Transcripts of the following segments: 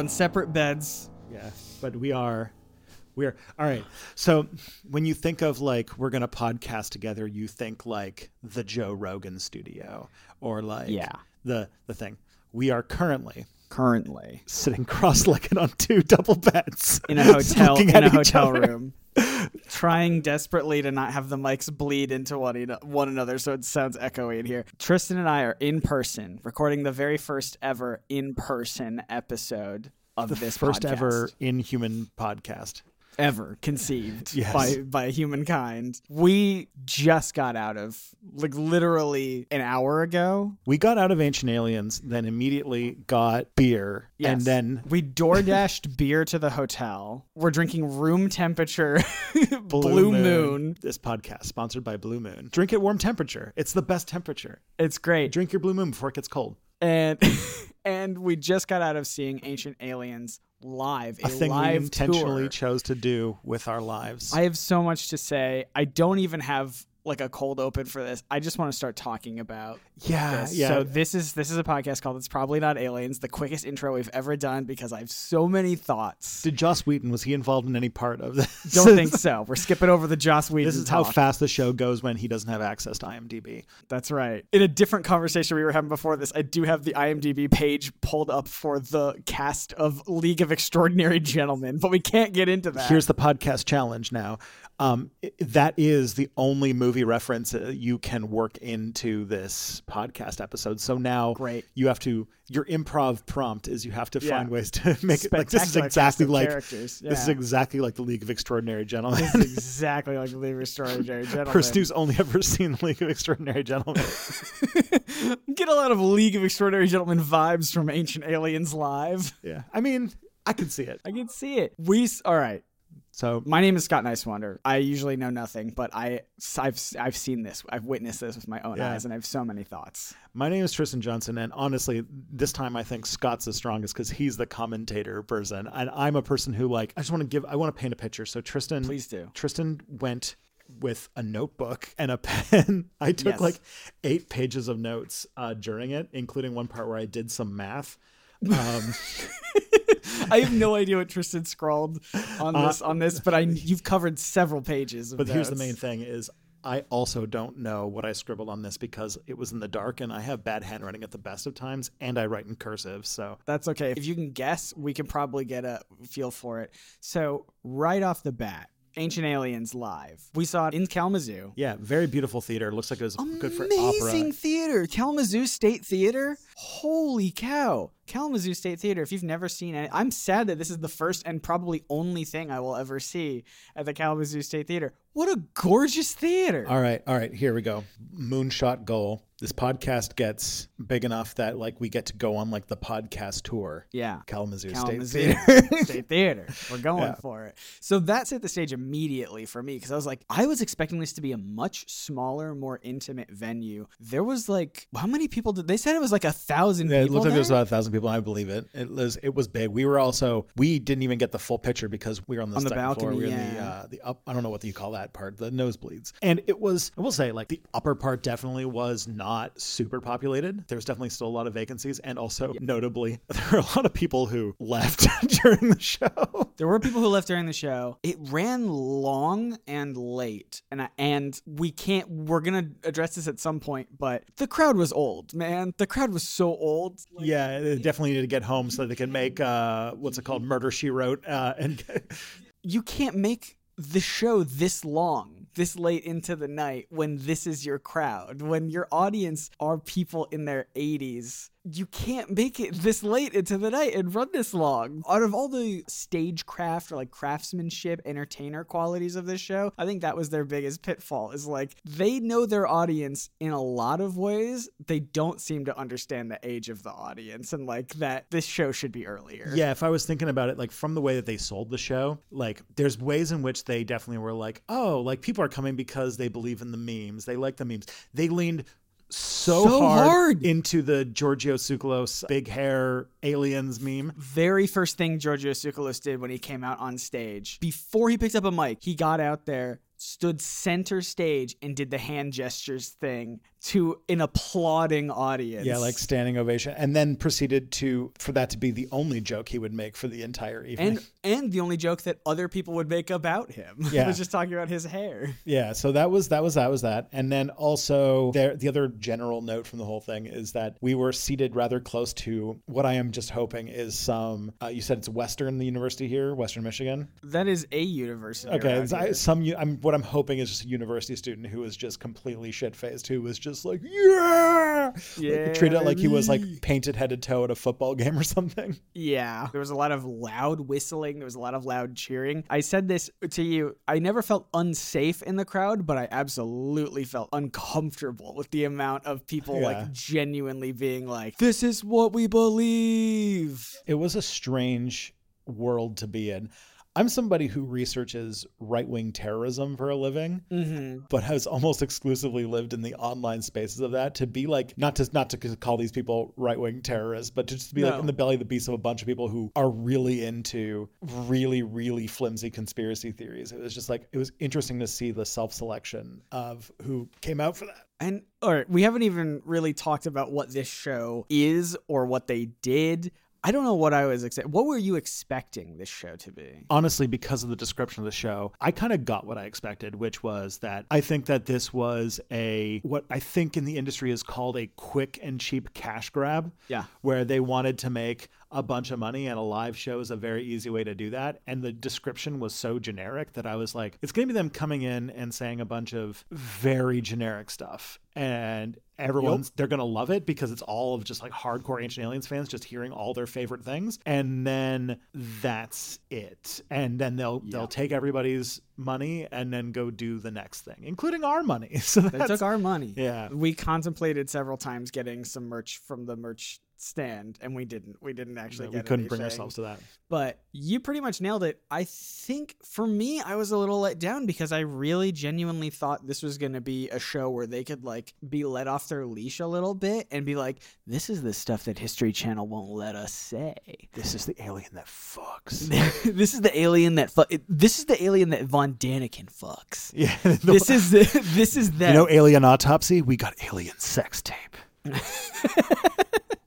On separate beds. Yeah, but we are we are all right. So when you think of like we're gonna podcast together, you think like the Joe Rogan studio or like Yeah. the the thing. We are currently Currently sitting cross-legged on two double beds in a hotel in a hotel other. room, trying desperately to not have the mics bleed into one one another, so it sounds echoey in here. Tristan and I are in person, recording the very first ever in person episode of The this first podcast. ever inhuman podcast. Ever conceived Yes. by by humankind. We just got out of like literally an hour ago. We got out of Ancient Aliens, then immediately got beer, and then we door dashed beer to the hotel. We're drinking room temperature Blue, Moon. This podcast sponsored by Blue Moon. Drink at warm temperature. It's the best temperature. It's great. Drink your Blue Moon before it gets cold. And and we just got out of seeing Ancient Aliens live. A, a thing we intentionally tour. chose to do with our lives. I have so much to say. I don't even have like a cold open for this. I just want to start talking about yeah, this. yeah. So this is this is a podcast called It's Probably Not Aliens, the quickest intro we've ever done because I have so many thoughts. Did Joss Whedon was he involved in any part of this? Don't think so. We're skipping over the Joss Whedon. This is how fast the show goes when he doesn't have access to IMDb. That's right. In a different conversation we were having before this, I do have the IMDb page pulled up for the cast of League of Extraordinary Gentlemen, but we can't get into that. Here's the podcast challenge now. Um, that is the only movie reference uh, you can work into this podcast episode. So now Great. you have to your improv prompt is you have to Yeah. find ways to make it like this is exactly like characters. this is exactly like the League of Extraordinary Gentlemen. This is exactly like the League of Extraordinary Gentlemen. person who's only ever seen the League of Extraordinary Gentlemen. Get a lot of League of Extraordinary Gentlemen vibes from Ancient Aliens Live. yeah, I mean, I can see it. I can see it. We all right. So My name is Scott Niswander. I usually know nothing, but I I've I've seen this. I've witnessed this with my own Yeah. eyes, and I have so many thoughts. my name is Tristan Johnson, and honestly, this time I think Scott's the strongest because he's the commentator person, and I'm a person who like I just want to give I want to paint a picture. So Tristan, Please do. Tristan went with a notebook and a pen. I took Yes. like eight pages of notes uh, during it, including one part where I did some math. Um, I have no idea what Tristan scrawled on this on this, but I you've covered several pages. Of Uh, but here's the main thing: is I also don't know what I scribbled on this because it was in the dark, and I have bad handwriting at the best of times, and I write in cursive. So That's okay. If you can guess, we can probably get a feel for it. So right off the bat, Ancient Aliens live. We saw it in Kalamazoo. yeah, very beautiful theater. Looks like it was good for Amazing opera. theater, Kalamazoo State Theater. Holy cow, Kalamazoo State Theater. If you've never seen it, I'm sad that this is the first and probably only thing I will ever see at the Kalamazoo State Theater. What a gorgeous theater! All right, all right, here we go. Moonshot goal. This podcast gets big enough that like we get to go on like the podcast tour. Yeah. Kalamazoo, Kalamazoo State Theater. State Theater. We're going Yeah. for it. So that set the stage immediately for me because I was like, I was expecting this to be a much smaller, more intimate venue. There was like, how many people did they said it was like a thousand Yeah, it looked like there was about a thousand people, I believe it. It was it was big. We were also we didn't even get the full picture because we were on the, On the second floor. balcony, We were in the yeah. uh, the up. I don't know what you call that part, the nosebleeds. And it was I will say like the upper part definitely was not super populated. There's definitely still a lot of vacancies, and also notably there were a lot of people who left during the show. There were people who left during the show. It ran long and late, and I, and we can't. We're gonna address this at some point, but the crowd was old, man. The crowd was so old. Like, Yeah, they definitely need to get home so they can make uh, what's it called, Murder She Wrote, uh, and you can't make the show this long, this late into the night when this is your crowd, when your audience are people in their 80s. You can't make it this late into the night and run this long. Out of all the stagecraft or like craftsmanship, entertainer qualities of this show, I think that was their biggest pitfall. Is like they know their audience in a lot of ways. They don't seem to understand the age of the audience and like that this show should be earlier. Yeah, if I was thinking about it, like from the way that they sold the show, like there's ways in which they definitely were like, oh, like people are coming because they believe in the memes, they like the memes. They leaned so, So hard, hard. into the Giorgio Tsoukalos big hair aliens meme. very first thing Giorgio Tsoukalos did when he came out on stage, before he picked up a mic, he got out there, stood center stage, and did the hand gestures thing to an applauding audience. Yeah, like standing ovation, and then proceeded to for that to be the only joke he would make for the entire evening. and and the only joke that other people would make about him Yeah. was just talking about his hair. Yeah, so that was that was that was that, and then also there the other general note from the whole thing is that we were seated rather close to what I am just hoping is some. Uh, you said it's Western, the university here, Western Michigan. That is a university. Okay, I, some I'm what I'm hoping is just a university student who was just completely shit faced, who was just like yeah, Yeah, like, treated it like he was like painted head to toe at a football game or something. Yeah. There was a lot of loud whistling. There was a lot of loud cheering. I said this to you. I never felt unsafe in the crowd, but I absolutely felt uncomfortable with the amount of people Yeah. like genuinely being like, this is what we believe. it was a strange world to be in. I'm somebody who researches right wing terrorism for a living, Mm-hmm. but has almost exclusively lived in the online spaces of that. To be like, not to not to call these people right wing terrorists, but to just be like in the belly of the beast of a bunch of people who are really into really really flimsy conspiracy theories. It was just like it was interesting to see the self selection of who came out for that. And all right, we haven't even really talked about what this show is or what they did. I don't know what I was expecting. What were you expecting this show to be? honestly, because of the description of the show, I kind of got what I expected, which was that I think that this was a what I think in the industry is called a quick and cheap cash grab. Yeah. Where they wanted to make a bunch of money and a live show is a very easy way to do that. And the description was so generic that I was like, it's going to be them coming in and saying a bunch of very generic stuff. And everyone's they're gonna love it because it's all of just like hardcore ancient aliens fans just hearing all their favorite things and then that's it and then they'll they'll take everybody's money and then go do the next thing including our money so They took our money. yeah We contemplated several times getting some merch from the merch stand, and we didn't. We didn't actually we get. couldn't bring anything. ourselves to that But you pretty much nailed it. I think for me, I was a little let down because I really genuinely thought this was going to be a show where they could like be let off their leash a little bit and be like, "This is the stuff that History Channel won't let us say." this is the alien that fucks this is the alien that fu- This is the alien that Von Daniken fucks. yeah This is the, this is that. you know alien autopsy we got alien sex tape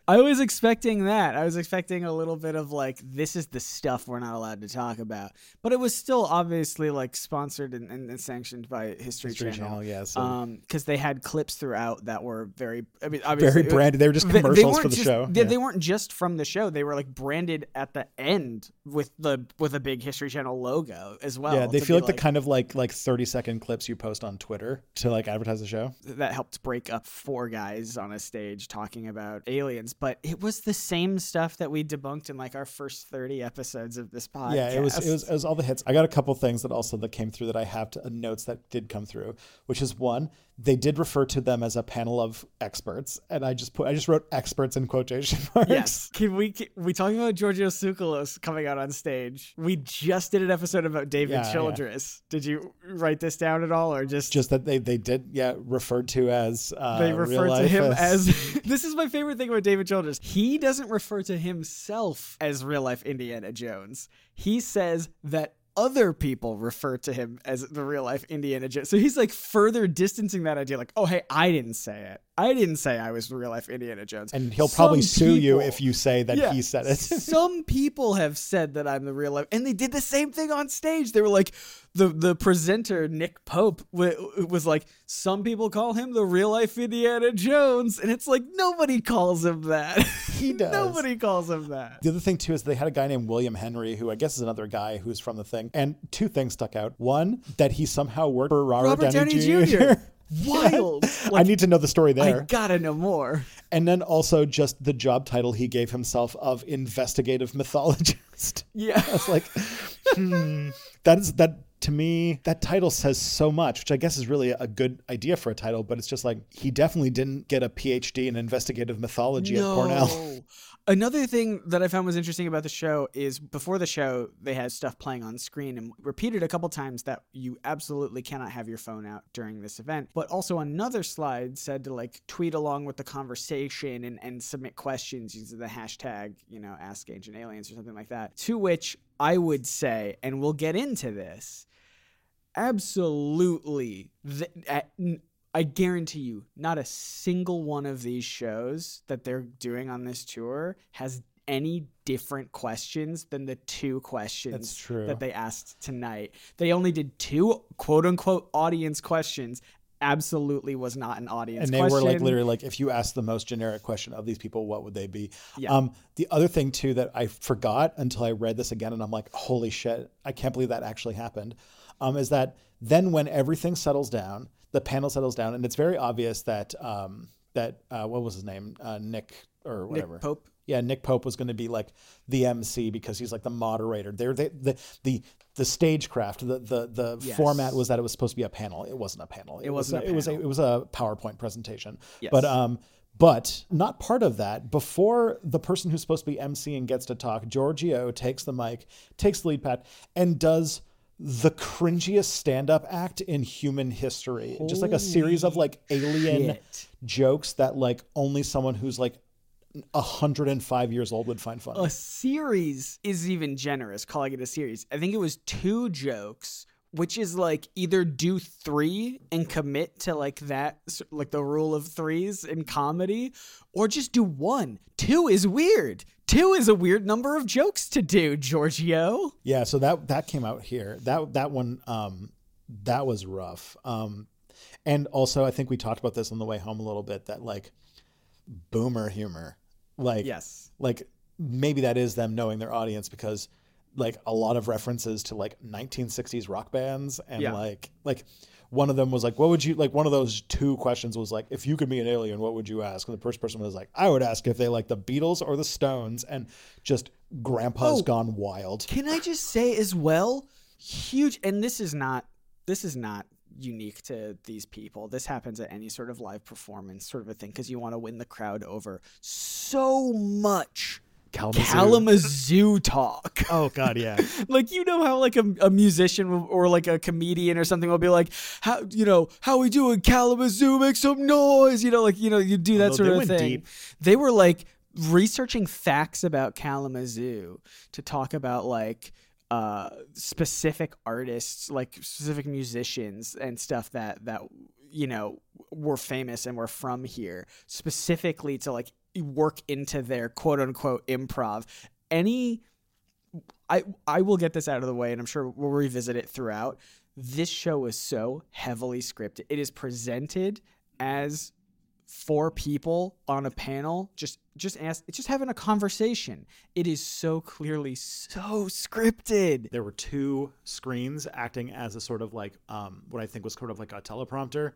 I was expecting that. I was expecting a little bit of like, this is the stuff we're not allowed to talk about. But it was still obviously like sponsored and, and, and sanctioned by History, History Channel. Channel, yeah, so- Um, because they had clips throughout that were very, I mean, obviously very branded they were just they- they commercials for the just- show They, Yeah. they weren't just from the show. They were like branded at the end with the with a big History Channel logo as well. yeah they feel be like the kind of like like 30 second clips you post on twitter to like advertise the show that helped break up four guys on a stage talking about aliens, but it was the same stuff that we debunked in like our first 30 episodes of this podcast. Yeah, it was, it was it was all the hits. I got a couple things that also that came through that I have to uh, notes that did come through, which is one, they did refer to them as a panel of experts, and I just put I just wrote experts in quotation marks. Yes. Can we can, we talking about Giorgio Tsoukalos coming out on stage? We just did an episode about David Yeah, yeah. Childress. Did you write this down at all, or just Just that they they did yeah referred to as uh, they real refer to him as this is my favorite thing about David Childress. He doesn't refer to himself as real life Indiana Jones. He says that other people refer to him as the real life Indiana Jones. So he's like further distancing that idea like, "Oh, hey, I didn't say it. I didn't say I was the real life Indiana Jones." and he'll probably Some sue you if you say that Yeah. he said it. Some people have said that I'm the real life, and they did the same thing on stage. They were like, the the presenter Nick Pope w- was like, some people call him the real life Indiana Jones, and it's like nobody calls him that. He does. nobody calls him that. The other thing too is they had a guy named William Henry, who I guess is another guy who's from the thing. And two things stuck out. One, that he somehow worked for Robert, Robert Downey, Downey Jr. Jr. Wild. I need to know the story I there. gotta know more. and then also just the job title he gave himself of investigative mythologist. Yeah. I was like, hmm, that is that to me that title says so much, which I guess is really a good idea for a title. But it's just like he definitely didn't get a PhD in investigative mythology at Cornell. Another thing that I found was interesting about the show is before the show, they had stuff playing on screen and repeated a couple times that you absolutely cannot have your phone out during this event. But also another slide said to like tweet along with the conversation and, and submit questions using the hashtag, you know, Ask Ancient Aliens or something like that. To which I would say, and we'll get into this, absolutely. th- at- I guarantee you, not a single one of these shows that they're doing on this tour has any different questions than the two questions that they asked tonight. They only did two quote unquote audience questions. Absolutely was not an audience and they question. were like literally like if you asked the most generic question of these people what would they be Yeah. um the other thing too that i forgot until i read this again and i'm like holy shit i can't believe that actually happened um is that then when everything settles down the panel settles down and it's very obvious that um that uh what was his name uh nick or whatever Nick Pope. Yeah, Nick Pope was going to be like the MC because he's like the moderator. They're the the the, the stagecraft. The the the Yes. format was that it was supposed to be a panel. It wasn't a panel. It, wasn't was a it was a, it was a PowerPoint presentation. Yes. But um but not part of that. Before the person who's supposed to be MCing gets to talk, Giorgio takes the mic, takes the lead pat, and does the cringiest stand-up act in human history. Just like a series of like alien shit. jokes that like only someone who's like 105 years old would find funny. a series is even generous calling it a series. I think it was two jokes, which is like either do three and commit to like that, like the rule of threes in comedy, or just do one. Two is weird. Two is a weird number of jokes to do, Giorgio. Yeah, so that that came out here. That that one um that was rough. Um and also I think we talked about this on the way home a little bit that like boomer humor. Like Yes. like maybe that is them knowing their audience because like a lot of references to like 1960s rock bands and Yeah. like like one of them was like what would you like one of those two questions was like if you could be an alien what would you ask and the first person was like i would ask if they like the beatles or the stones and just grandpa's Oh. gone wild Can I just say as well, huge and this is not this is not unique to these people. This happens at any sort of live performance sort of a thing because you want to win the crowd over. So much Kalamazoo. Kalamazoo talk. oh god yeah like you know how like a, a musician or like a comedian or something will be like how you know how we doing Kalamazoo make some noise you know like you know you do that Although sort of thing deep. they were like researching facts about Kalamazoo to talk about like uh specific artists like specific musicians and stuff that that you know were famous and were from here specifically to like work into their quote unquote improv any I I will get this out of the way, and I'm sure we'll revisit it throughout. This show is so heavily scripted. It is presented as four people on a panel, just just ask, it's just having a conversation. It is so clearly so scripted. there were two screens acting as a sort of like um, what I think was sort of like a teleprompter,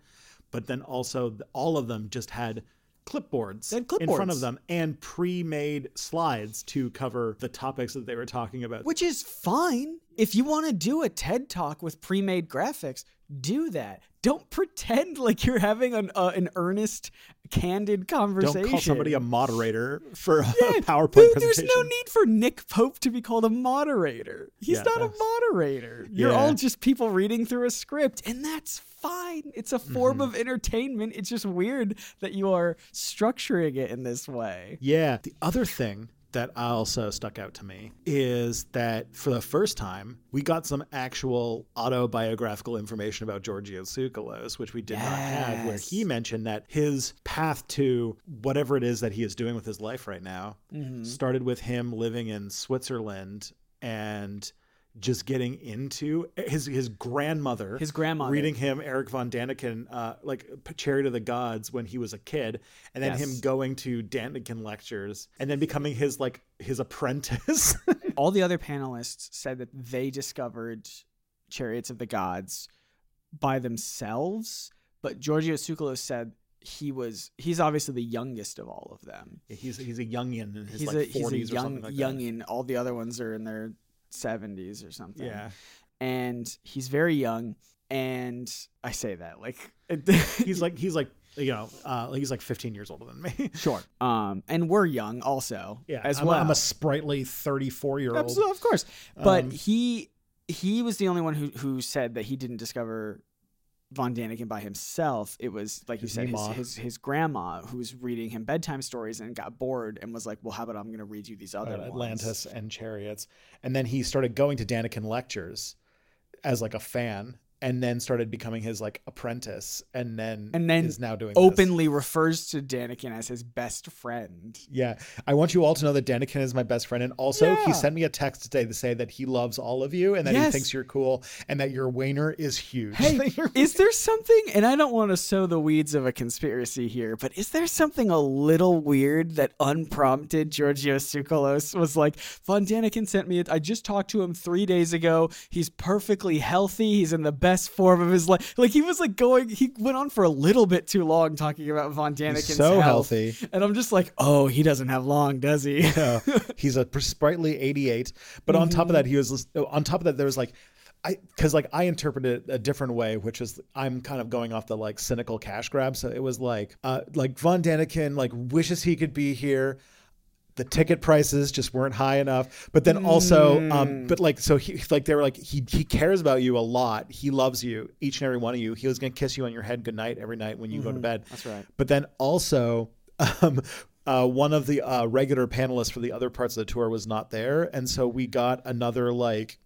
but then also all of them just had clipboards, had in front of them and pre-made slides to cover the topics that they were talking about. which is fine. if you want to do a TED talk with pre-made graphics, do that. Don't pretend like you're having an uh, an earnest, candid conversation. Don't call somebody a moderator for a Yeah, PowerPoint Dude, presentation. there's no need for Nick Pope to be called a moderator. He's Yeah, not a moderator. You're Yeah. all just people reading through a script, and that's fine. It's a form Mm-hmm. of entertainment. It's just weird that you are structuring it in this way. Yeah. The other thing that also stuck out to me is that for the first time, we got some actual autobiographical information about Giorgio Tsoukalos, which we did not have, where he mentioned that his path to whatever it is that he is doing with his life right now Mm-hmm. started with him living in Switzerland and just getting into his his grandmother His grandmother. reading him Eric von Daniken uh, like Chariot of the Gods when he was a kid and then him going to Daniken lectures and then becoming his like his apprentice All the other panelists said that they discovered Chariots of the Gods by themselves, but Giorgio Tsoukalos said he was he's obviously the youngest of all of them. he's he's a youngin in his he's like a he's 40s a or young something like that. youngin. All the other ones are in their seventies or something. yeah and he's very young. And I say that like he's like he's like you know uh, he's like 15 years older than me sure. Um, and we're young also. yeah as I'm, well. a, I'm a sprightly 34 year old Absolutely, of course. But Um, he he was the only one who who said that he didn't discover Von Daniken by himself. It was like you said, his, his his grandma who was reading him bedtime stories and got bored and was like, "Well, how about I'm going to read you these other ones?" Atlantis and Chariots. And then he started going to Daniken lectures as like a fan and then started becoming his like apprentice and then And then is now doing this. Openly refers to Daniken as his best friend. Yeah. I want you all to know that Daniken is my best friend. And also Yeah. he sent me a text today to say that he loves all of you and that he thinks you're cool and that your wiener is huge. Hey, is there something, and I don't want to sow the weeds of a conspiracy here, but is there something a little weird that unprompted Giorgio Tsoukalos was like, Von Daniken sent me, a, I just talked to him three days ago. He's perfectly healthy. He's in the best form of his life. Like, he was like going, he went on for a little bit too long talking about Von Daniken's so health. healthy. And I'm just like, oh, he doesn't have long, does he? He's a sprightly 88. But on top of that, he was, on top of that, there was like, I, cause like I interpreted it a different way, which is I'm kind of going off the like cynical cash grab. So it was like, uh, like Von Daniken like wishes he could be here. The ticket prices just weren't high enough, but then also, Mm. um, but like, so he, like, they were like, he, he cares about you a lot. He loves you, each and every one of you. He was going to kiss you on your head goodnight every night when you go to bed. Mm-hmm. That's right. But then also, um, uh, one of the uh, regular panelists for the other parts of the tour was not there, and so we got another like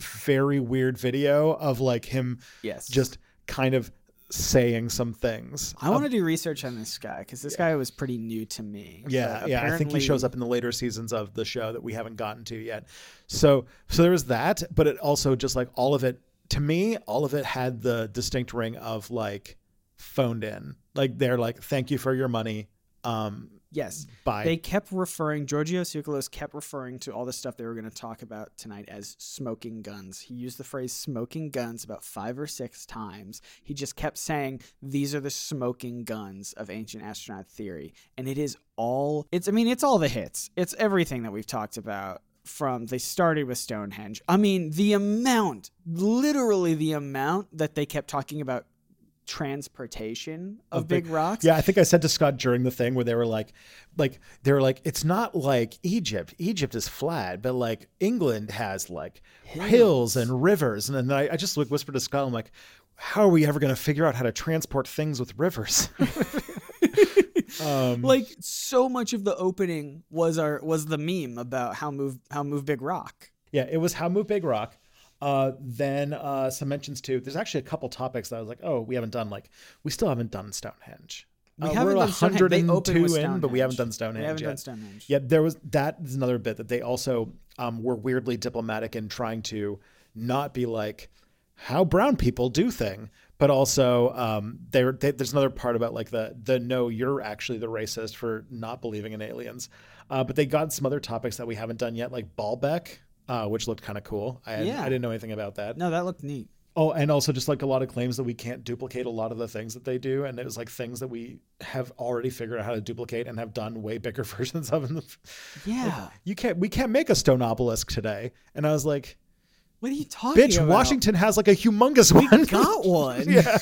very weird video of like him Yes. just kind of saying some things. I want to do research on this guy because this guy was pretty new to me. Yeah, yeah. I think he shows up in the later seasons of the show that we haven't gotten to yet. So, so there was that, but it also just like all of it to me, all of it had the distinct ring of like phoned in. Like they're like, "Thank you for your money." Um, Yes. bye. They kept referring, Giorgio Tsoukalos kept referring to all the stuff they were going to talk about tonight as smoking guns. He used the phrase smoking guns about five or six times. He just kept saying, these are the smoking guns of ancient astronaut theory. And it is all, it's, I mean, it's all the hits. It's everything that we've talked about from, they started with Stonehenge. I mean, the amount, literally the amount that they kept talking about transportation of, Of big, big- rocks. Yeah, I think I said to Scott during the thing where they were like, like they were like, it's not like Egypt. Egypt is flat, but like England has like hills, and rivers. And then I, I just like whispered to Scott, I'm like, how are we ever going to figure out how to transport things with rivers? um, like so much of the opening was our was the meme about how move how move big rock yeah, it was how move Big Rock. Uh, then uh, some mentions too. There's actually a couple topics that I was like, oh, we haven't done like we still haven't done Stonehenge. we Uh, haven't we're done Stonehenge. They 102 with in, but we haven't done Stonehenge we haven't yet. done Stonehenge Yeah, there was that is another bit that they also um, were weirdly diplomatic in trying to not be like how brown people do thing, but also um, they, there's another part about like the the no you're actually the racist for not believing in aliens, uh, but they got some other topics that we haven't done yet, like Baalbek, uh, which looked kind of cool. I had, Yeah. I didn't know anything about that. no that looked neat Oh, and also just like a lot of claims that we can't duplicate a lot of the things that they do, and it was like things that we have already figured out how to duplicate and have done way bigger versions of in the yeah you can't we can't make a stone obelisk today and i was like What are you talking about? Bitch, about? Washington has like a humongous We one. got one. yeah.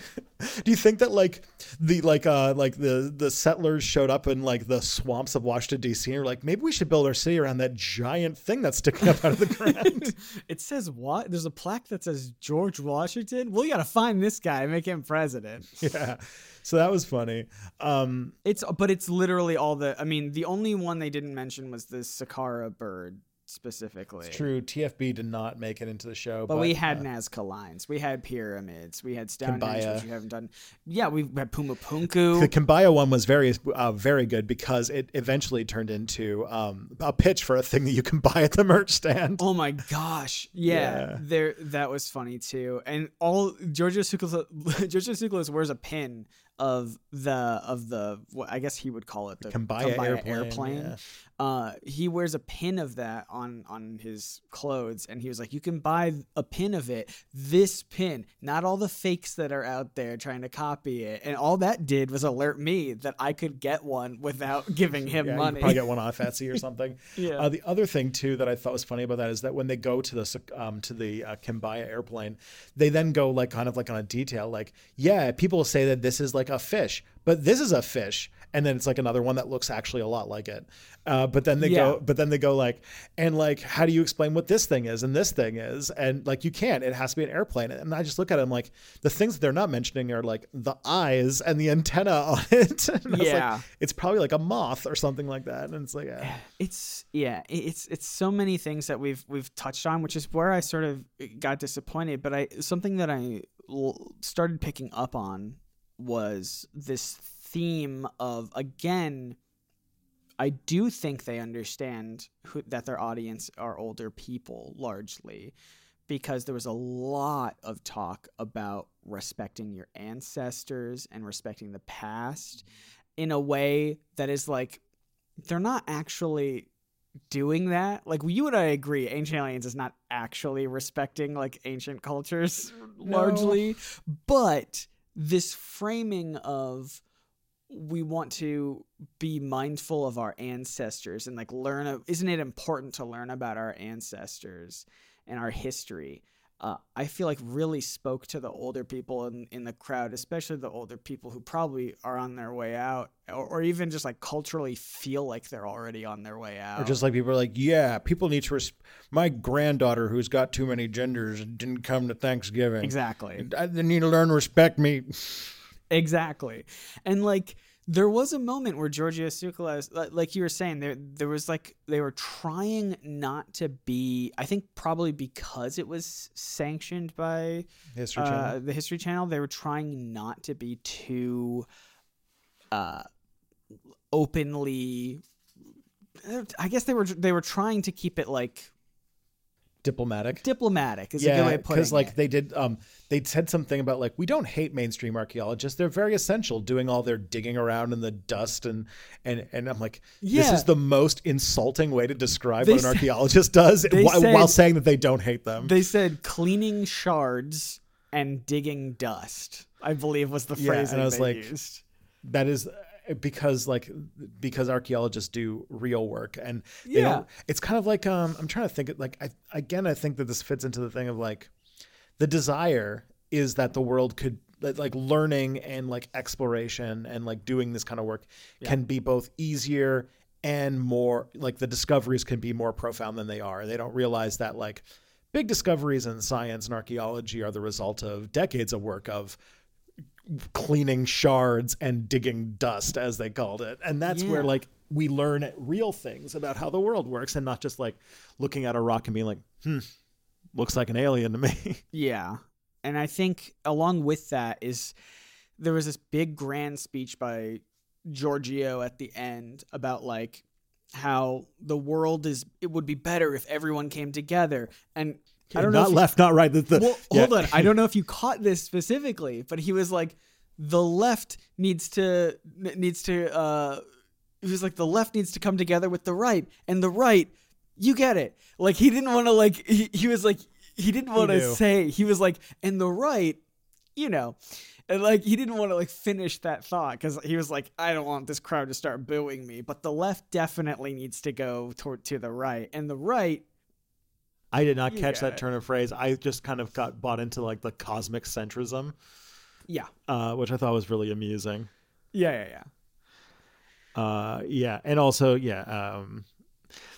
Do you think that like the like uh like the the settlers showed up in like the swamps of Washington D.C. and were like maybe we should build our city around that giant thing that's sticking up out of the ground? it says what? There's a plaque that says George Washington. Well, you got to find this guy and make him president. yeah. So that was funny. Um It's but it's literally all the. I mean, the only one they didn't mention was the Saqqara bird specifically. it's true. TFB did not make it into the show, But, but, we had uh, Nazca lines. We had pyramids. We had Quimbaya. which we haven't done. Yeah, we had Puma Punku. the. Quimbaya one was very uh, very good because it eventually turned into um, a pitch for a thing that you can buy at the merch stand. Oh my gosh! Yeah, Yeah. there that was funny too. And all Giorgio Tsoukalos, Giorgio Tsoukalos wears a pin of the of the what I guess he would call it the Quimbaya airplane, airplane. yeah. Uh, he wears a pin of that on on his clothes, and he was like, "You can buy a pin of it. This pin, not all the fakes that are out there trying to copy it." And all that did was alert me that I could get one without giving him Yeah, money. probably get one off Etsy or something. Yeah. Uh, the other thing too that I thought was funny about that is that when they go to the um, to the uh, Quimbaya airplane, they then go like kind of like on a detail, like yeah, people say that this is like a fish, but this is a fish, and then it's like another one that looks actually a lot like it. Uh, but then they Yeah. go, but then they go like, and like, how do you explain what this thing is and this thing is? And like, you can't. It has to be an airplane. And I just look at it, I'm like, the things that they're not mentioning are like the eyes and the antenna on it. And I like, Yeah. it's probably like a moth or something like that. And it's like, uh, it's yeah it's it's so many things that we've we've touched on which is where i sort of got disappointed but i something that I started picking up on was this theme of again i do think they understand who, that their audience are older people largely because there was a lot of talk about respecting your ancestors and respecting the past in a way that is like they're not actually doing that. Like you and I agree, Ancient Aliens is not actually respecting like ancient cultures mm, largely, but this framing of we want to be mindful of our ancestors and like learn a, isn't it important to learn about our ancestors and our history uh, I feel like really spoke to the older people in, in the crowd, especially the older people who probably are on their way out, or, or even just like culturally feel like they're already on their way out. or just like people are like, yeah, people need to. Res- My granddaughter, who's got too many genders, didn't come to Thanksgiving. exactly, I, they need to learn to respect me. Exactly, and like there was a moment where Giorgio Tsoukalos, li- like you were saying, there there was like they were trying not to be. I think probably because it was sanctioned by History uh, the History Channel, they were trying not to be too uh, openly. I guess they were they were trying to keep it like Diplomatic. diplomatic. Is a good way of putting because like it. they did, um, they said something about like we don't hate mainstream archaeologists. They're very essential, doing all their digging around in the dust and and and I'm like, this is the most insulting way to describe They what an archaeologist does, while, said- while saying that they don't hate them. They said cleaning shards and digging dust. I believe was the Yeah, phrase and I was like, used. that is because like because archaeologists do real work and Yeah. it's kind of like um i'm trying to think it like i again i think that this fits into the thing of like the desire is that the world could like learning and like exploration and like doing this kind of work can be both easier and more like the discoveries can be more profound than they are they don't realize that like big discoveries in science and archaeology are the result of decades of work of cleaning shards and digging dust as they called it. And that's where like we learn real things about how the world works and not just like looking at a rock and being like hmm looks like an alien to me. Yeah. And I think along with that is there was this big grand speech by Giorgio at the end about like how the world is it would be better if everyone came together. And I don't know not if you- left not right the, the, well, yeah. hold on. I don't know if you caught this specifically, but he was like, the left needs to needs to. uh He was like, the left needs to come together with the right, and the right, you get it. Like he didn't want to like. He, he was like, he didn't want to say. He was like, and the right, you know. And like he didn't want to like finish that thought because he was like, I don't want this crowd to start booing me. But the left definitely needs to go toward to the right, and the right I did not catch that it. turn of phrase. I just kind of got bought into like the cosmic centrism, Yeah. uh, which I thought was really amusing. Yeah, yeah, yeah. Uh, yeah, and also yeah, um,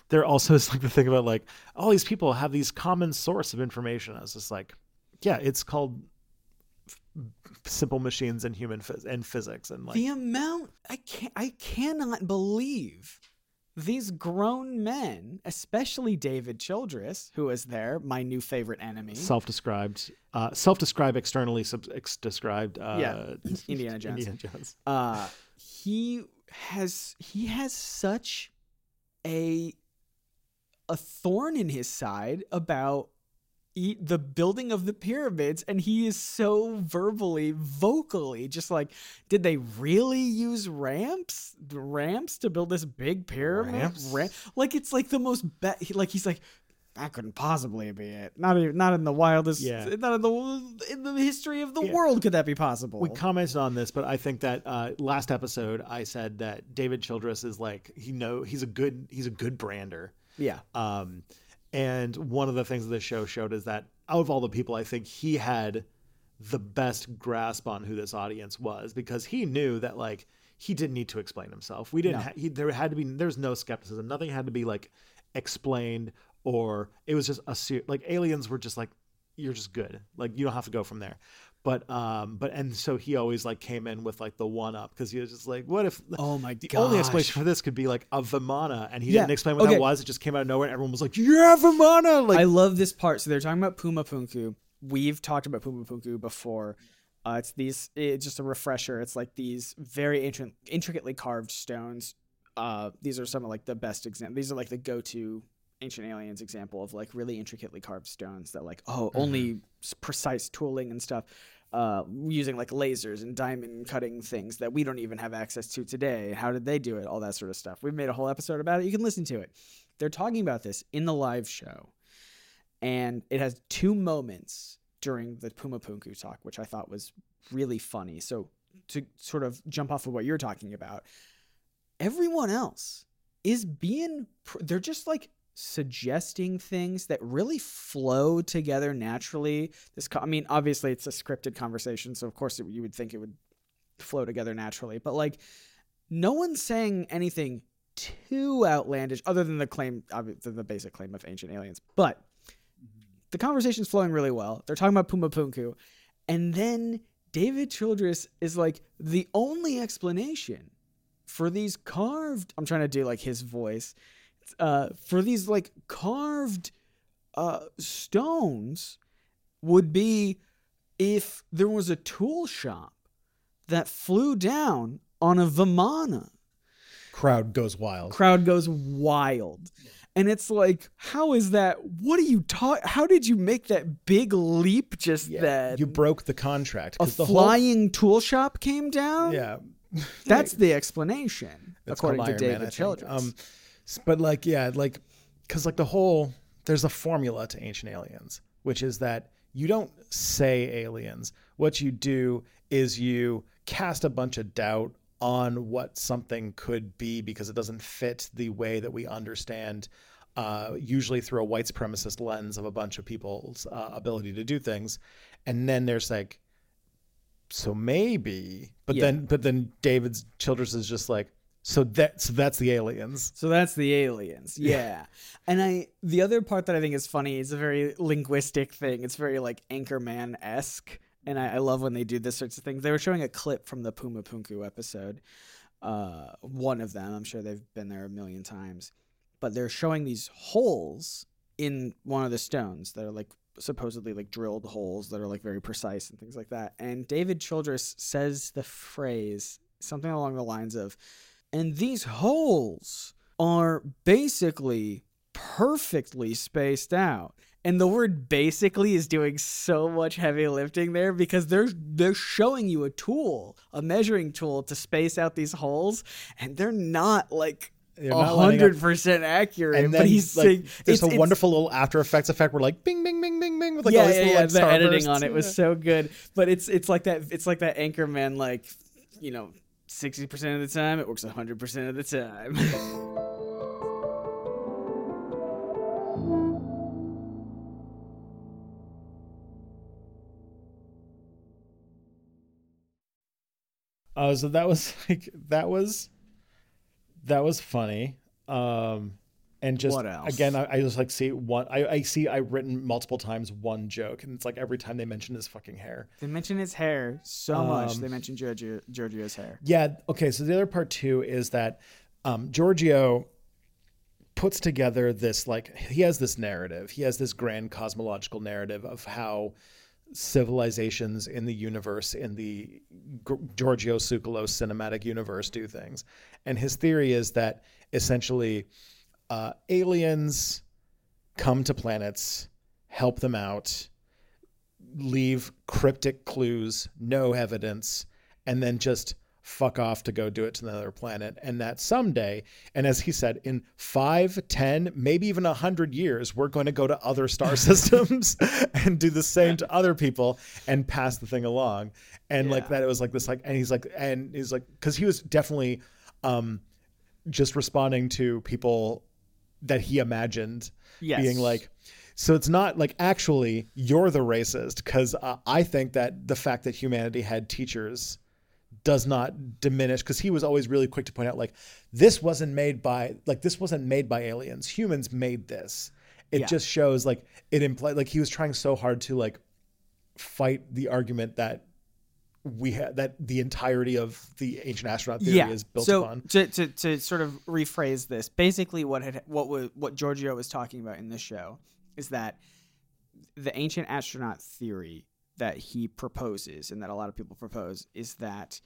there also is like the thing about like all these people have these common source of information. I was just like, yeah, it's called simple machines and human phys- and physics and like the amount I can I cannot believe these grown men, especially David Childress, who is there, my new favorite enemy. self-described, uh, self-described externally sub- ex- described. Uh, Yeah, Indiana Jones. Indiana Jones. uh he has he has such a a thorn in his side about e- the building of the pyramids and he is so verbally vocally just like did they really use ramps ramps to build this big pyramid Ramps? Ra- like it's like the most be- like he's like that couldn't possibly be it. Not even, not in the wildest. Yeah. Not in the in the history of the Yeah. world could that be possible. We commented on this, but I think that uh, last episode I said that David Childress is like he know he's a good he's a good brander. yeah. Um, and one of the things that the show showed is that out of all the people, I think he had the best grasp on who this audience was because he knew that like he didn't need to explain himself. We didn't. No. Ha- he, there had to be. There's no skepticism. Nothing had to be like explained or it was just a like aliens were just like you're just good. Like you don't have to go from there. But um, but and so he always like came in with like the one up because he was just like, what if Oh my god! the god. only explanation for this could be like a Vimana, and he Yeah, didn't explain what okay. that was. It just came out of nowhere, and everyone was like, "Yeah, Vimana!" Like, I love this part. So they're talking about Puma Punku. We've talked about Puma Punku before. Uh, it's these. It's just a refresher. It's like these very intri- intricately carved stones. Uh, these are some of like the best examples. These are like the go-to ancient aliens example of like really intricately carved stones that like oh only precise tooling and stuff. Uh, using like lasers and diamond cutting things that we don't even have access to today. How did they do it? All that sort of stuff. We've made a whole episode about it. You can listen to it. They're talking about this in the live show and it has two moments during the Puma Punku talk, which I thought was really funny. So to sort of jump off of what you're talking about, everyone else is being they're just like suggesting things that really flow together naturally. This, co- I mean, obviously it's a scripted conversation, so of course it, you would think it would flow together naturally, but like no one's saying anything too outlandish other than the claim, obvi- the, the basic claim of ancient aliens. But mm-hmm. the conversation's flowing really well. They're talking about Puma Punku, and then David Childress is like the only explanation for these carved. I'm trying to do like his voice. Uh, for these like carved uh, stones would be if there was a tool shop that flew down on a Vimana Crowd goes wild. crowd goes wild. And it's like, how is that? What are you talking? How did you make that big leap just then? You broke the contract. A the flying tool shop came down. Yeah. that's the explanation, according to Man, David I. Childress. Um, but like, yeah, like, because like the whole there's a formula to Ancient Aliens, which is that you don't say aliens. What you do is you cast a bunch of doubt on what something could be because it doesn't fit the way that we understand. Uh, usually through a white supremacist lens of a bunch of people's uh, ability to do things, and then there's like, so maybe, but Yeah. then but then David's Childress is just like, so that so that's the aliens. So that's the aliens. Yeah. And I the other part that I think is funny is a very linguistic thing. It's very like Anchorman esque. And I, I love when they do this sorts of things. They were showing a clip from the Puma Punku episode. Uh, one of them. I'm sure they've been there a million times. But they're showing these holes in one of the stones that are like supposedly like drilled holes that are like very precise and things like that. And David Childress says the phrase something along the lines of, and these holes are basically perfectly spaced out. And the word basically is doing so much heavy lifting there because they're they're showing you a tool, a measuring tool to space out these holes, and they're not like They're a not hundred percent accurate. And then but he's like, saying there's it's- a wonderful little After Effects effect where like bing bing bing bing bing with like yeah, all these yeah, little yeah. like, The editing starbursts. on it was so good, but it's it's like that. It's like that Anchorman, like you know, 60% of the time, it works 100% of the time. uh, so that was like that was that was funny. Um and just again, I, I just like see one. I, I see i've written multiple times one joke, and it's like every time they mention his fucking hair. They mention his hair so much. Um, They mention Giorgio, Giorgio's hair. Yeah. Okay. So the other part too is that um, Giorgio puts together this like he has this narrative. He has this grand cosmological narrative of how civilizations in the universe in the G- Giorgio Tsoukalos cinematic universe do things, and his theory is that essentially uh, aliens come to planets, help them out, leave cryptic clues, no evidence, and then just fuck off to go do it to another planet. And that someday, and as he said, in five, ten, maybe even a hundred years, we're going to go to other star systems and do the same to other people and pass the thing along. And like that, it was like this, like, and he's like, and he's like, because he was definitely um, just responding to people that he imagined Yes. being like so it's not like actually you're the racist because uh, i think that the fact that humanity had teachers does not diminish because he was always really quick to point out like this wasn't made by like this wasn't made by aliens humans made this it Yeah. just shows like it implied like he was trying so hard to like fight the argument that we had that the entirety of the ancient astronaut theory yeah. is built so upon to, to to sort of rephrase this, basically what had what was what Giorgio was talking about in this show is that the ancient astronaut theory that he proposes and that a lot of people propose is that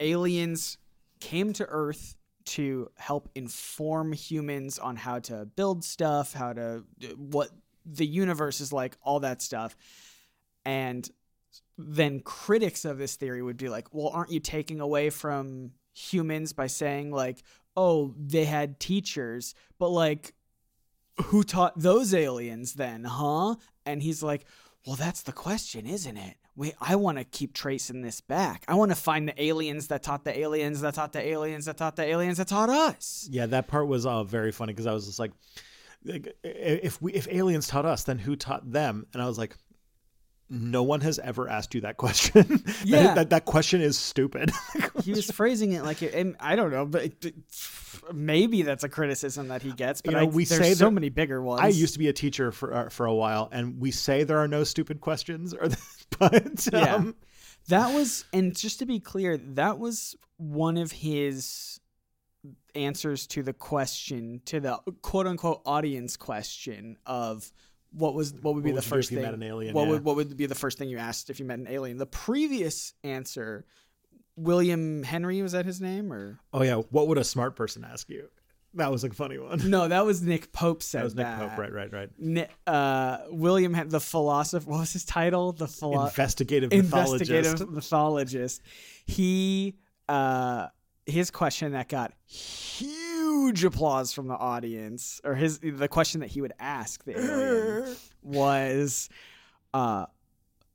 aliens came to Earth to help inform humans on how to build stuff, how to what the universe is like, all that stuff. And then critics of this theory would be like, well, aren't you taking away from humans by saying like, oh, they had teachers, but like who taught those aliens then, huh? And he's like, well, that's the question, isn't it? Wait, I want to keep tracing this back. I want to find the aliens that taught the aliens that taught the aliens that taught the aliens that taught us. Yeah, that part was uh, very funny because I was just like, like, if we if aliens taught us, then who taught them? And I was like, no one has ever asked you that question. That- Yeah. that, that question is stupid. He was phrasing it like, it, and I don't know, but it, maybe that's a criticism that he gets. But You know, I, we there's say so that- many bigger ones. I used to be a teacher for uh, for a while, and we say there are no stupid questions, or but Yeah. um, That was, and just to be clear, that was one of his answers to the question, to the quote unquote audience question of what was what would be What the would you do first thing? met an alien, what yeah. would what would be the first thing you asked if you met an alien? The previous answer, William Henry was that his name or oh yeah, what would a smart person ask you? That was a funny one. no? That was Nick Pope said That was Nick that. Pope, right, right, right. Ni- uh, William, the philosopher. What was his title? The philosopher. Investigative mythologist. investigative mythologist. He uh his question that got huge applause from the audience, or his the question that he would ask the alien was, uh,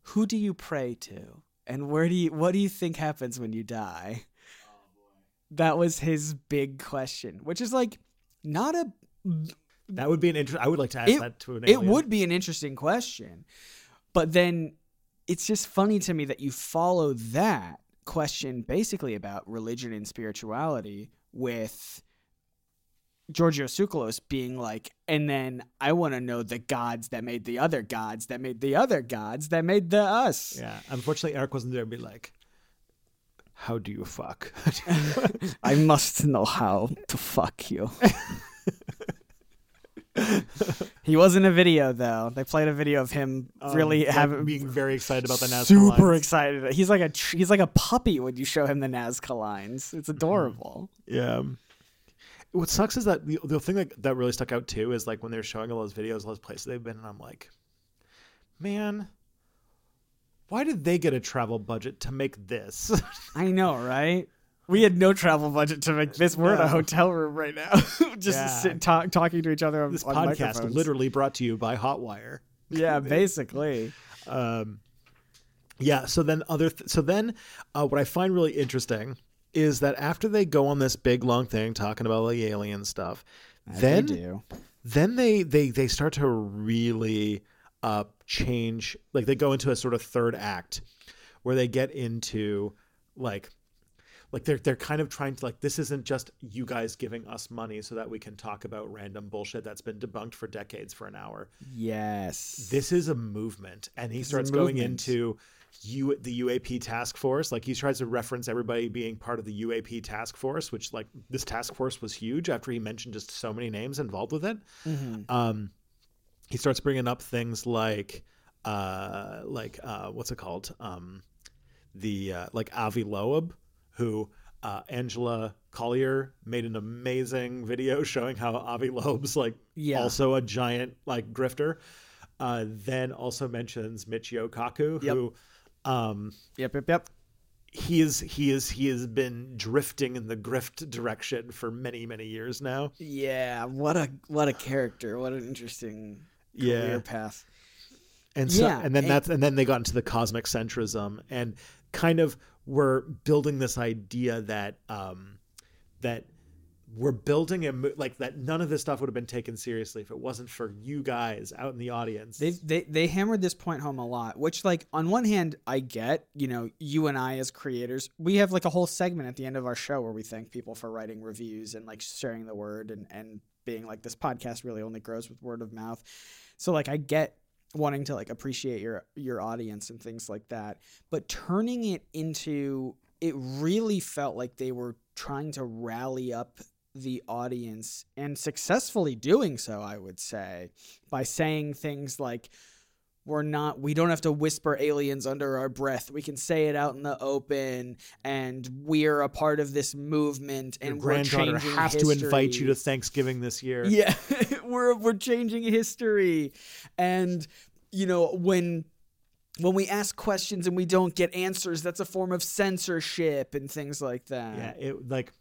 "Who do you pray to, and where do you what do you think happens when you die?" That was his big question, which is like not a That would be an interest. I would like to ask It- that to an it would be an interesting question. But then it's just funny to me that you follow that question basically about religion and spirituality with Giorgio Tsoukalos being like, and then I want to know the gods that made the other gods that made the other gods that made the us. Yeah. Unfortunately, Eric wasn't there to be like, how do you fuck? I must know how to fuck you. he was in a video though. They played a video of him really Um, having being very excited about the Nazca lines. super lines. excited. He's like a tr- he's like a puppy when you show him the Nazca lines. It's adorable. Yeah. What sucks is that the, the thing that, that really stuck out too is like when they're showing all those videos, all those places they've been, and I'm like, man, why did they get a travel budget to make this? I know, right? We had no travel budget to make this. We're in a hotel room right now, just Yeah. sit, talk, talking to each other on, this on podcast literally brought to you by Hotwire. Yeah, basically. Um, yeah. So then other. Th- so then, uh, what I find really interesting is that after they go on this big long thing talking about the alien stuff, then do. then they they they start to really uh change like they go into a sort of third act where they get into like like they're they're kind of trying to like this isn't just you guys giving us money so that we can talk about random bullshit that's been debunked for decades for an hour. Yes. This is a movement, and he This starts going into you the UAP task force. Like he tries to reference everybody being part of the UAP task force, which like this task force was huge after he mentioned just so many names involved with it. Mhm. Um, he starts bringing up things like uh like uh what's it called um the uh, like Avi Loeb who uh, Angela Collier made an amazing video showing how Avi Loeb's like Yeah. also a giant like grifter. Uh, then also mentions Michio Kaku, Yep. who um, Yep, yep, yep. he is he is he has been drifting in the grift direction for many many years now. Yeah, what a what a character. What an interesting Yeah. career path. and so Yeah, and then and- that's and then they got into the cosmic centrism and kind of were building this idea that um that we're building a mo- like that none of this stuff would have been taken seriously if it wasn't for you guys out in the audience They they they hammered this point home a lot, which like on one hand I get, you know, you and I as creators, we have like a whole segment at the end of our show where we thank people for writing reviews and like sharing the word and and being like this podcast really only grows with word of mouth. So like I get wanting to like appreciate your your audience and things like that, but turning it into it really felt like they were trying to rally up the audience and successfully doing so, I would say, by saying things like we're not we don't have to whisper aliens under our breath. We can say it out in the open and we're a part of this movement your and granddaughter changing has to invite you to Thanksgiving this year Yeah, we're we're changing history, and you know when when we ask questions and we don't get answers, that's a form of censorship and things like that. yeah it like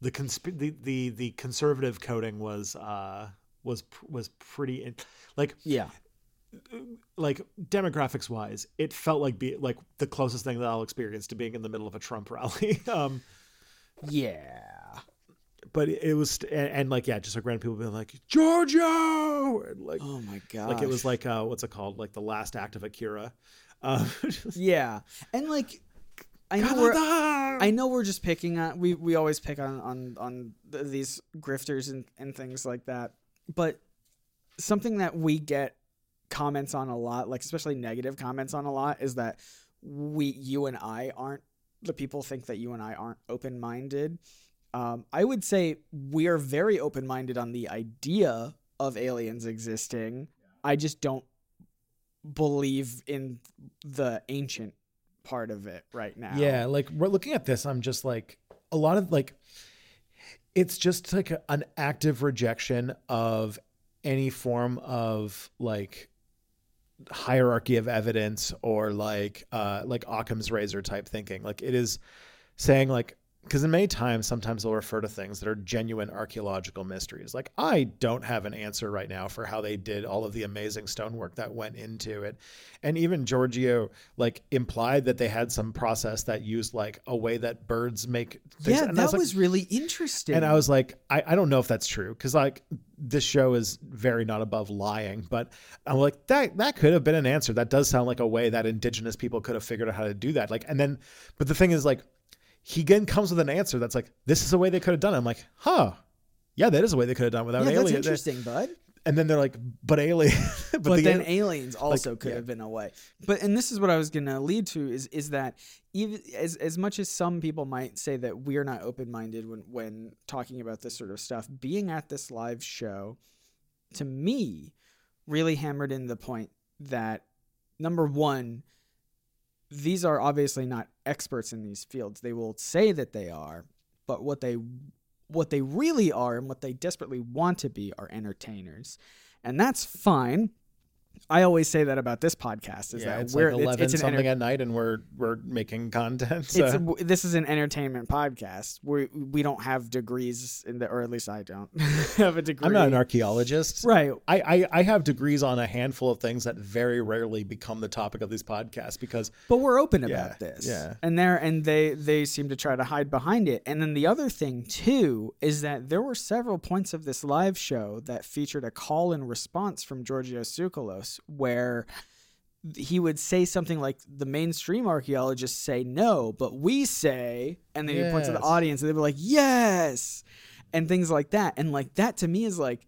the consp- the, the the conservative coding was uh was was pretty in- like yeah, like demographics wise it felt like be like the closest thing that I'll experience to being in the middle of a Trump rally um yeah. but it was and, and like yeah just like random people being like Giorgio and like Oh my god. like it was like uh what's it called like the last act of Akira um just, yeah, and like I know we're. I know we're just picking on we we always pick on on on these grifters and and things like that. But something that we get comments on a lot, like especially negative comments on a lot is that we you and I aren't the people think that you and I aren't open-minded. Um, I would say we are very open-minded on the idea of aliens existing. I just don't believe in the ancient part of it right now. Yeah, like we're looking at this, I'm just like a lot of like it's just like an active rejection of any form of like hierarchy of evidence or like uh like Occam's razor type thinking. Like it is saying like because in many times sometimes they'll refer to things that are genuine archaeological mysteries like i don't have an answer right now for how they did all of the amazing stonework that went into it and even giorgio like implied that they had some process that used like a way that birds make things. Yeah, And that was, like- really interesting. and I was like, I, I don't know if that's true because like this show is very not above lying, but I'm like that that could have been an answer. That does sound like a way that indigenous people could have figured out how to do that. Like, and then, but the thing is, like, he again comes with an answer that's like, this is the way they could have done. it. I'm like, huh. Yeah, that is the way they could have done it without yeah, an that's alien. interesting, bud. And then they're like, but alien. but But, the then al- aliens also could yeah. have been a way. But and this is what I was gonna lead to is is that even as as much as some people might say that we're not open minded when when talking about this sort of stuff, being at this live show, to me, really hammered in the point that number one, these are obviously not experts in these fields. They will say that they are, but what they what they really are and what they desperately want to be are entertainers. And that's fine. I always say that about this podcast is yeah, that it's we're like 11 it's, it's something enter- at night and we're we're making content. So. it's this is an entertainment podcast. We we don't have degrees in the, or at least I don't have a degree. I'm not an archaeologist. right. I, I, I have degrees on a handful of things that very rarely become the topic of these podcasts because but we're open Yeah, about this yeah. and there and they they seem to try to hide behind it and then the other thing too is that there were several points of this live show that featured a call and response from giorgio Tsoukalos where he would say something like the mainstream archaeologists say no, but we say, and then he points to the audience and they'd be like, yes, and things like that. And like that to me is like,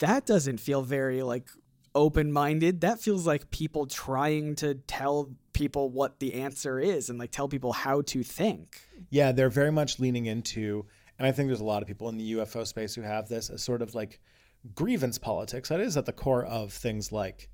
that doesn't feel very like open minded. That feels like people trying to tell people what the answer is and like tell people how to think. Yeah, they're very much leaning into, and I think there's a lot of people in the UFO space who have this as sort of like grievance politics. That is at the core of things like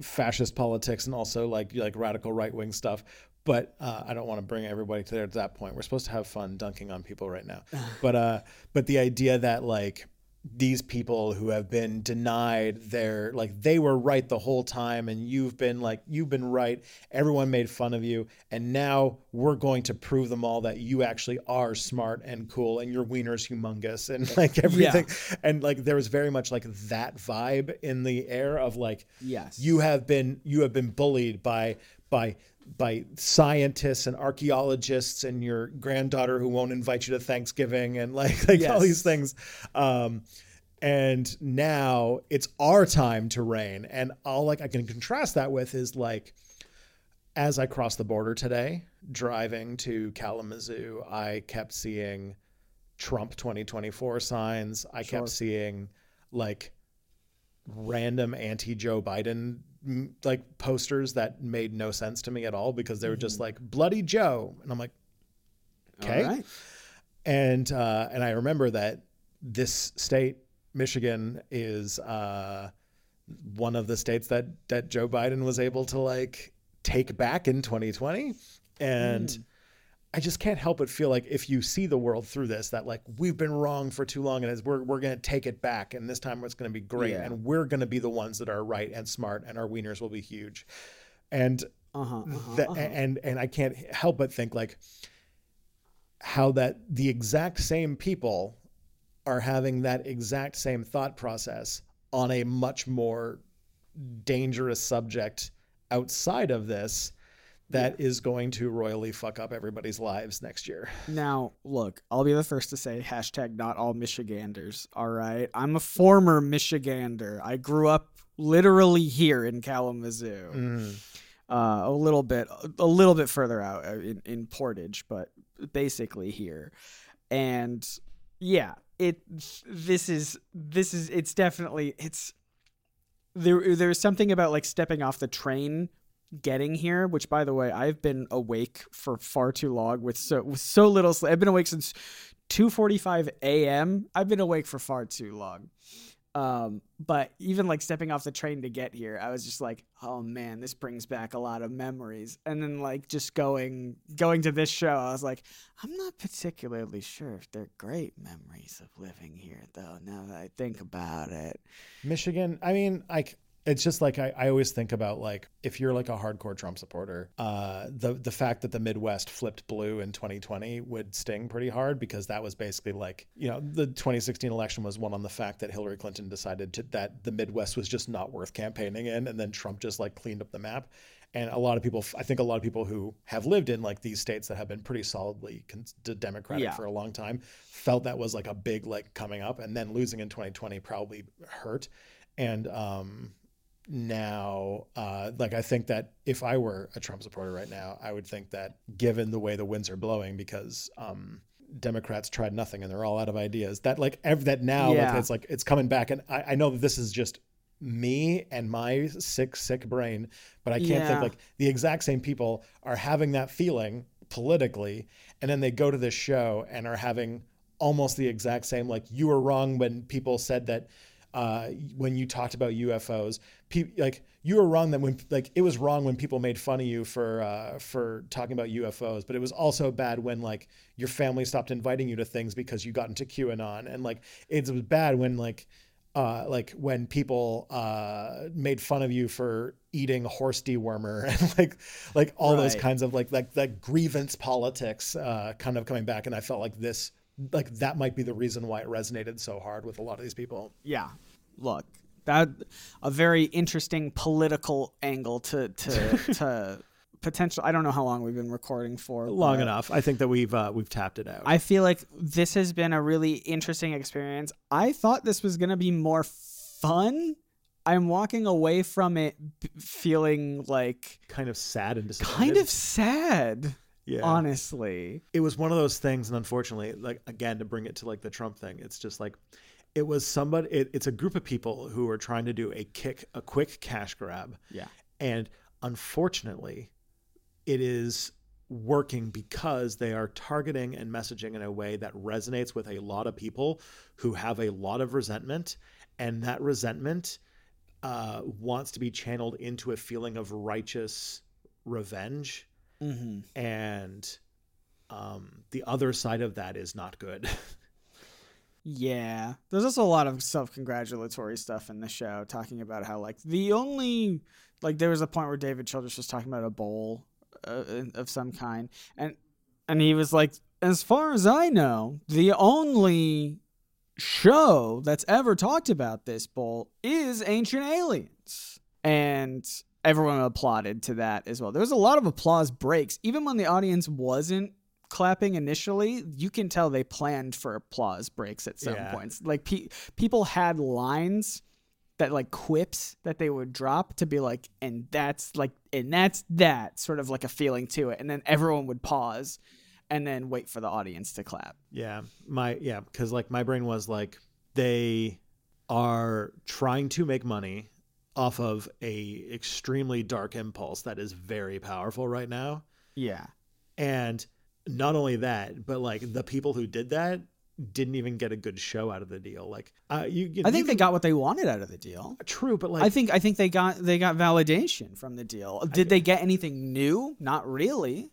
fascist politics and also like like radical right wing stuff. But uh, I don't want to bring everybody to there to that point. We're supposed to have fun dunking on people right now. but uh, but the idea that like these people who have been denied their like they were right the whole time and you've been like you've been right. Everyone made fun of you. And now we're going to prove them all that you actually are smart and cool and your wiener's humongous and like everything. And like there was very much like that vibe in the air of like Yes. you have been you have been bullied by by by scientists and archaeologists and your granddaughter who won't invite you to Thanksgiving and like like all these things. Um and now it's our time to reign. And all like I can contrast that with is like as I crossed the border today driving to Kalamazoo I kept seeing Trump 2024 signs. I Sure. kept seeing like random anti Joe Biden like posters that made no sense to me at all because they were just like bloody Joe. And I'm like okay. Right. and uh, and I remember that this state Michigan is uh, one of the states that that Joe Biden was able to like take back in 2020 and I just can't help but feel like if you see the world through this, that like we've been wrong for too long, and as we're we're gonna take it back, and this time it's gonna be great, Yeah. and we're gonna be the ones that are right and smart, and our wieners will be huge, and Uh-huh. uh-huh, that, uh-huh. and and I can't help but think like how that the exact same people are having that exact same thought process on a much more dangerous subject outside of this that is going to royally fuck up everybody's lives next year. Now, look, I'll be the first to say hashtag not all Michiganders. All right. I'm a former Michigander. I grew up literally here in Kalamazoo. Uh, a little bit, a little bit further out uh, in, in Portage, but basically here. And yeah, it, this is, this is, it's definitely, it's, there, there's something about like stepping off the train getting here which by the way i've been awake for far too long with so with so little sleep. I've been awake since 2:45 a.m. i've been awake for far too long. Um but even like stepping off the train to get here i was just like oh man this brings back a lot of memories. And then like just going going to this show i was like i'm not particularly sure if they're great memories of living here though now that i think about it. Michigan, I mean, like it's just like I, I always think about like if you're like a hardcore Trump supporter, uh, the the fact that the Midwest flipped blue in 2020 would sting pretty hard because that was basically like you know the 2016 election was won on the fact that Hillary Clinton decided to, that the Midwest was just not worth campaigning in, and then Trump just like cleaned up the map. And a lot of people, I think a lot of people who have lived in like these states that have been pretty solidly con- Democratic Yeah. for a long time, felt that was like a big like coming up, and then losing in 2020 probably hurt. And um, now, uh, like I think that if I were a Trump supporter right now, I would think that given the way the winds are blowing, because um, Democrats tried nothing and they're all out of ideas, that like ev- that now like, it's like it's coming back, and I, I know that this is just me and my sick sick brain, but I can't Yeah. think like the exact same people are having that feeling politically, and then they go to this show and are having almost the exact same like you were wrong when people said that uh, when you talked about UFOs. Pe- like you were wrong that when like it was wrong when people made fun of you for uh, for talking about UFOs, but it was also bad when like your family stopped inviting you to things because you got into QAnon, and like it was bad when like. Uh, like when people uh, made fun of you for eating horse dewormer and like like all those kinds of like like that grievance politics uh, kind of coming back and I felt like this like that might be the reason why it resonated so hard with a lot of these people. yeah look that a very interesting political angle to to to potential i don't know how long we've been recording for Long enough. I think that we've uh, we've tapped it out. i feel like this has been a really interesting experience i thought this was going to be more fun I'm walking away from it feeling like kind of sad and disappointed. kind of sad, yeah. honestly. it was one of those things and unfortunately like again to bring it to like the trump thing it's just like it was somebody it, it's a group of people who are trying to do a kick a quick cash grab Yeah. and unfortunately it is working because they are targeting and messaging in a way that resonates with a lot of people who have a lot of resentment and that resentment uh, wants to be channeled into a feeling of righteous revenge Mm-hmm. and um, the other side of that is not good. Yeah. There's also a lot of self congratulatory stuff in the show talking about how, like, the only. Like, there was a point where David Childress was talking about a bowl uh, of some kind. And, and he was like, as far as I know, the only show that's ever talked about this bowl is Ancient Aliens. And everyone applauded to that as well. There was a lot of applause breaks. Even when the audience wasn't clapping initially, you can tell they planned for applause breaks at some Yeah. points. Like pe- people had lines that like quips that they would drop to be like and that's like and that's that sort of like a feeling to it and then everyone would pause and then wait for the audience to clap. yeah, my yeah, because like my brain was like they are trying to make money off of a extremely dark impulse that is very powerful right now, Yeah. and not only that, but like the people who did that didn't even get a good show out of the deal. Like, uh, you, you I think you they can- got what they wanted out of the deal. true, but like I think I think they got they got validation from the deal. Did they get anything new? Not really.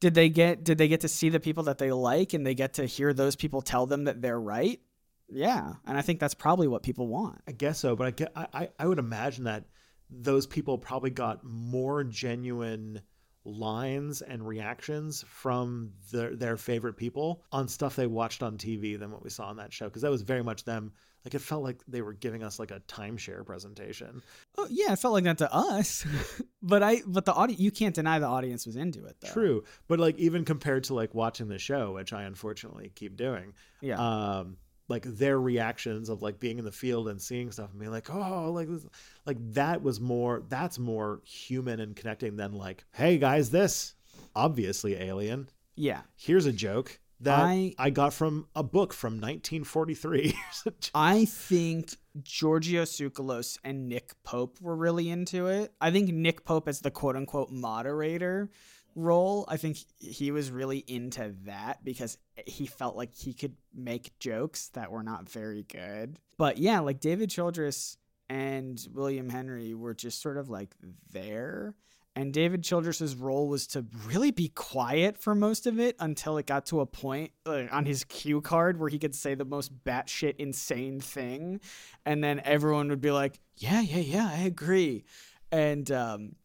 Did they get did they get to see the people that they like and they get to hear those people tell them that they're right? Yeah, and I think that's probably what people want. I guess so, but I, get, I, I- would imagine that those people probably got more genuine lines and reactions from their, their favorite people on stuff they watched on TV than what we saw on that show. Because that was very much them. Like it felt like they were giving us like a timeshare presentation. Oh, yeah, it felt like that to us, but I but the audience you can't deny the audience was into it though. True, but like even compared to like watching the show, which I unfortunately keep doing, Yeah. um like their reactions of like being in the field and seeing stuff and being like oh like this like that was more that's more human and connecting than like hey guys this obviously alien yeah. here's a joke that I- i, got from a book from 1943 I think Giorgio Tsoukalos and Nick Pope were really into it. I think Nick Pope as the quote unquote moderator role, I think he was really into that because he felt like he could make jokes that were not very good. But yeah, like David Childress and William Henry were just sort of like there. And David Childress's role was to really be quiet for most of it until it got to a point on his cue card where he could say the most batshit insane thing, and then everyone would be like, "Yeah, yeah, yeah, I agree." And um,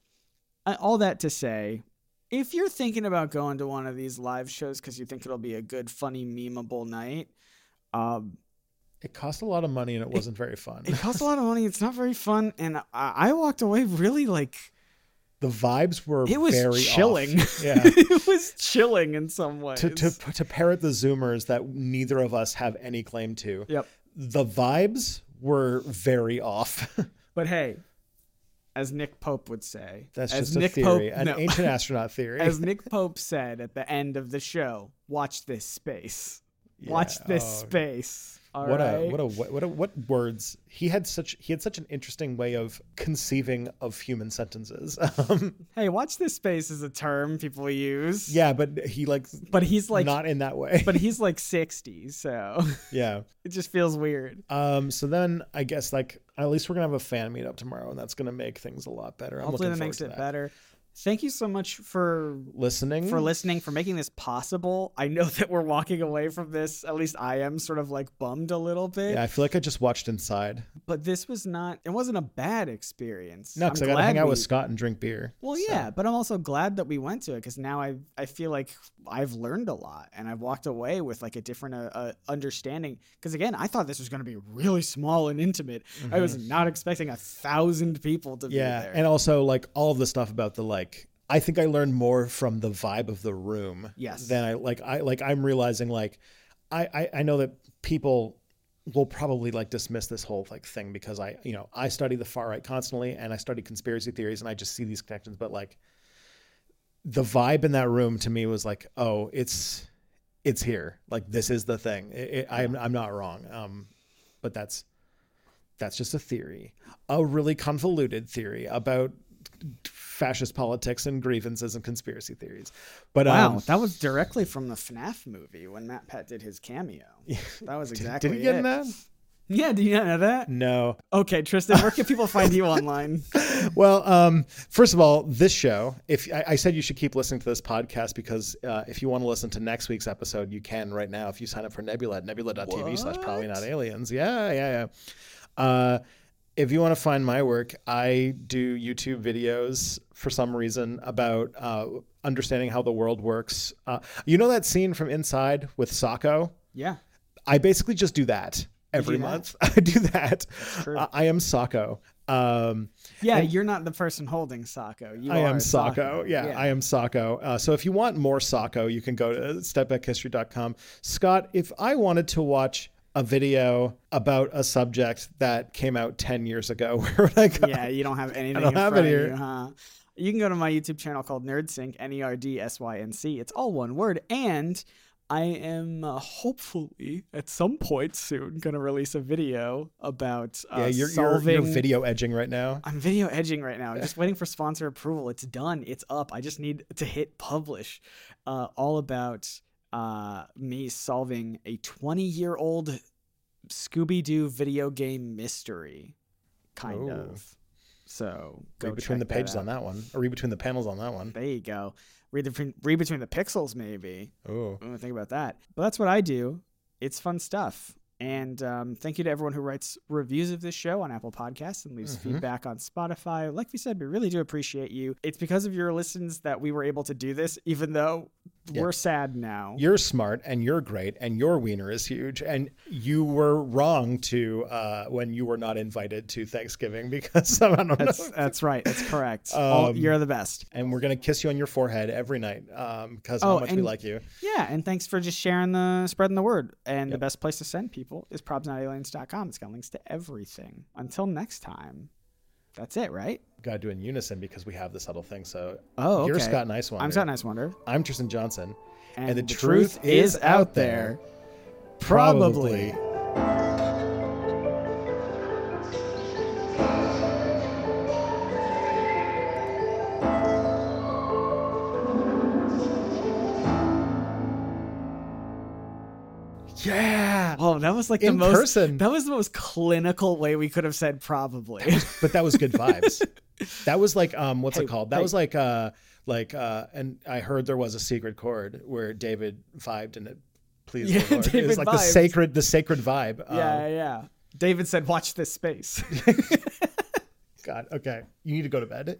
all that to say, if you're thinking about going to one of these live shows because you think it'll be a good, funny, memeable night, um, It cost a lot of money and it wasn't very fun. it costs a lot of money. It's not very fun, and I, I walked away really like The vibes were it was very chilling. off. Yeah. it was chilling in some ways. to, to to parrot the zoomers that neither of us have any claim to. Yep. The vibes were very off. But hey, as Nick Pope would say, That's as just a theory, Pope, an no. ancient astronaut theory. as Nick Pope said at the end of the show, watch this space. Watch this oh, space. All what right. a what a what a what words he had such he had such an interesting way of conceiving of human sentences. Um, hey, watch this space is a term people use. yeah, but he like But he's like not in that way. but he's like 60, so yeah. it just feels weird. Um. So then I guess like at least we're gonna have a fan meetup tomorrow, and that's gonna make things a lot better. I'm Hopefully that makes it that. better. Thank you so much for Listening for listening, for making this possible. I know that we're walking away from this, at least I am sort of like bummed a little bit. Yeah, I feel like I just watched Inside. But this was not it wasn't a bad experience. No, because I got to glad hang out we- with Scott and drink beer. Well, yeah, but I'm also glad that we went to it because now I I feel like I've learned a lot and I've walked away with like a different uh, uh, understanding. Because again, I thought this was going to be really small and intimate. I was not expecting a thousand people to Mm-hmm. Yeah, be there. and also like all the stuff about the like. I think I learned more from the vibe of the room. Yes. Than I like. I like. I'm realizing like, I I, I know that people will probably like dismiss this whole like thing because I, you know, I study the far right constantly and I study conspiracy theories and I just see these connections. But like the vibe in that room to me was like, oh, it's it's here. Like this is the thing. It, it, I'm I'm not wrong. Um, but that's that's just a theory, a really convoluted theory about fascist politics and grievances and conspiracy theories. But Wow, um, that was directly from the FNAF movie when MatPat did his cameo. That was exactly did he get it. in that? Yeah, do you not know that? No. Okay, Tristan, where can people find you online? Well, um, first of all, this show, if I, I said you should keep listening to this podcast because uh, if you want to listen to next week's episode, you can right now if you sign up for Nebula at nebula.tv slash probably not aliens. Yeah, yeah, yeah. Uh, if you want to find my work, I do YouTube videos for some reason about uh, understanding how the world works. Uh, you know that scene from Inside with Socko? Yeah. I basically just do that every do that? month. I do that. true. I, am Socko. Um, Yeah, you're not the person holding Socko. You I are am Socko. Yeah, I am Socko. Uh, so if you want more Socko, you can go to stepbackhistory.com. Scott, if I wanted to watch a video about a subject that came out 10 years ago, where would I go? yeah, you don't have anything don't in have it here. you, huh? You can go to my YouTube channel called NerdSync, N E R D S Y N C. It's all one word. And I am uh, hopefully at some point soon going to release a video about uh, Yeah, you're, you're, you're video edging right now. I'm video edging right now. I'm Just waiting for sponsor approval. It's done. It's up. I just need to hit publish. Uh, all about uh, me solving a 20 year old Scooby Doo video game mystery, kind Ooh. of. So go Read between the pages on that one, or read between the panels on that one. There you go. Read between read between the pixels, maybe. Oh, think about that. But that's what I do. It's fun stuff. And um, thank you to everyone who writes reviews of this show on Apple Podcasts and leaves Mm-hmm. feedback on Spotify. Like we said, we really do appreciate you. It's because of your listens that we were able to do this, even though we're sad now. you're smart and you're great and your wiener is huge and you were wrong to uh, when you were not invited to Thanksgiving because I don't know. That's that's right. That's correct. All, Um, you're the best. and we're gonna kiss you on your forehead every night because how Oh, much we like you. Yeah, and thanks for just sharing the spreading the word. And the best place to send people is probsnotaliens.com. It's got links to everything. Until next time. That's it, right? Got to do in unison because we have this subtle thing. So Oh, you're. Scott Nice One. I'm Scott Niswander. I'm Tristan Johnson. And, the truth is out there. Probably. Yeah, That was like the In most person. that was the most clinical way we could have said probably. but that was good vibes. that was like um, what's Hey, it called? That hey. was like uh, like uh, and I heard there was a secret chord where David vibed and it pleased Yeah, the Lord. it was like the sacred, the sacred vibe. yeah, Um, yeah. David said watch this space. God. Okay, you need to go to bed.